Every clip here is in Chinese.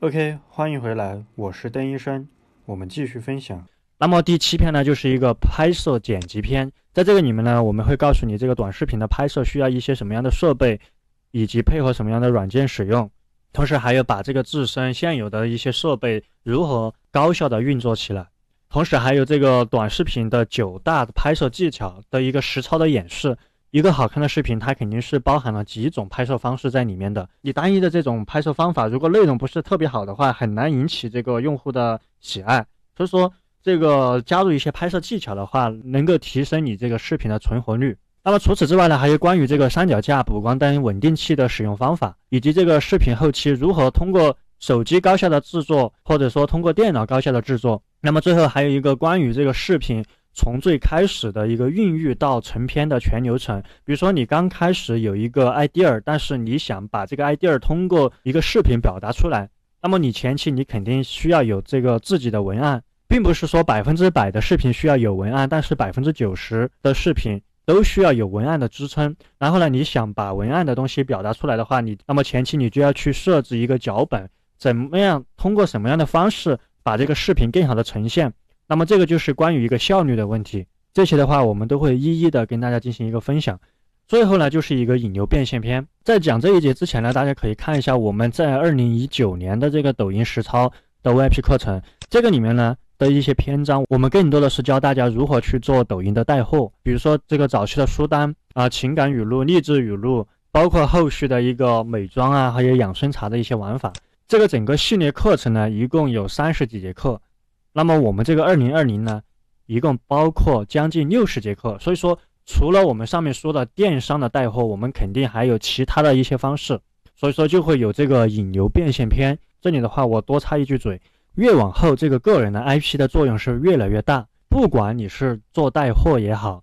OK，欢迎回来，我是邓医生，我们继续分享。那么第七篇呢，就是一个拍摄剪辑篇，在这个里面呢，我们会告诉你这个短视频的拍摄需要一些什么样的设备，以及配合什么样的软件使用，同时还有把这个自身现有的一些设备如何高效的运作起来，同时还有这个短视频的九大拍摄技巧的一个实操的演示。一个好看的视频，它肯定是包含了几种拍摄方式在里面的。你单一的这种拍摄方法，如果内容不是特别好的话，很难引起这个用户的喜爱。所以说，这个加入一些拍摄技巧的话，能够提升你这个视频的存活率。那么除此之外呢，还有关于这个三脚架、补光灯、稳定器的使用方法，以及这个视频后期如何通过手机高效的制作，或者说通过电脑高效的制作。那么最后还有一个关于这个视频。从最开始的一个孕育到成片的全流程，比如说你刚开始有一个 idea，但是你想把这个 idea 通过一个视频表达出来，那么你前期你肯定需要有这个自己的文案，并不是说百分之百的视频需要有文案，但是百分之九十的视频都需要有文案的支撑。然后呢，你想把文案的东西表达出来的话，你那么前期你就要去设置一个脚本，怎么样通过什么样的方式把这个视频更好的呈现。那么这个就是关于一个效率的问题，这些的话我们都会一一的跟大家进行一个分享。最后呢，就是一个引流变现篇。在讲这一节之前呢，大家可以看一下我们在二零一九年的这个抖音实操的 VIP 课程，这个里面呢的一些篇章，我们更多的是教大家如何去做抖音的带货，比如说这个早期的书单啊、情感语录、励志语录，包括后续的一个美妆啊，还有养生茶的一些玩法。这个整个系列课程呢，一共有三十几节课。那么我们这个二零二零呢，一共包括将近六十节课，所以说除了我们上面说的电商的带货，我们肯定还有其他的一些方式，所以说就会有这个引流变现篇。这里的话，我多插一句嘴，越往后这个个人的 IP 的作用是越来越大，不管你是做带货也好，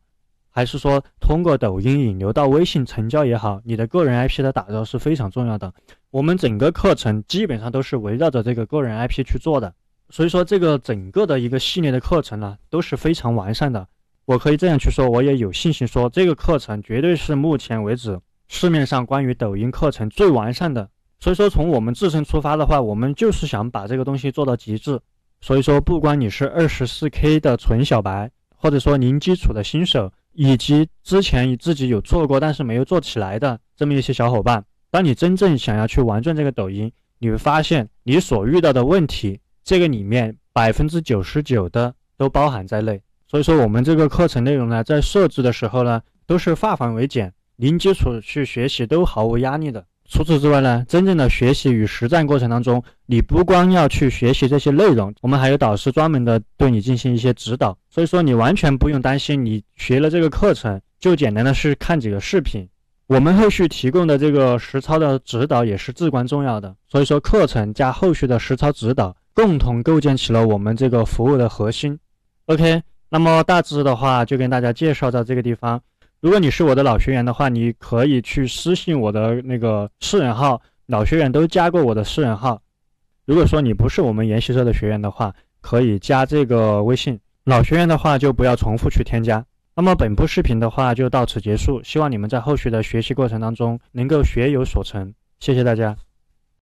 还是说通过抖音引流到微信成交也好，你的个人 IP 的打造是非常重要的。我们整个课程基本上都是围绕着这个个人 IP 去做的。所以说，这个整个的一个系列的课程呢，都是非常完善的。我可以这样去说，我也有信心说，这个课程绝对是目前为止市面上关于抖音课程最完善的。所以说，从我们自身出发的话，我们就是想把这个东西做到极致。所以说，不管你是二十四 K 的纯小白，或者说零基础的新手，以及之前自己有做过但是没有做起来的这么一些小伙伴，当你真正想要去玩转这个抖音，你会发现你所遇到的问题。这个里面百分之九十九的都包含在内，所以说我们这个课程内容呢，在设置的时候呢，都是化繁为简，零基础去学习都毫无压力的。除此之外呢，真正的学习与实战过程当中，你不光要去学习这些内容，我们还有导师专门的对你进行一些指导，所以说你完全不用担心，你学了这个课程就简单的是看几个视频，我们后续提供的这个实操的指导也是至关重要的。所以说课程加后续的实操指导。共同构建起了我们这个服务的核心。OK，那么大致的话就跟大家介绍到这个地方。如果你是我的老学员的话，你可以去私信我的那个私人号，老学员都加过我的私人号。如果说你不是我们研习社的学员的话，可以加这个微信。老学员的话就不要重复去添加。那么本部视频的话就到此结束，希望你们在后续的学习过程当中能够学有所成。谢谢大家。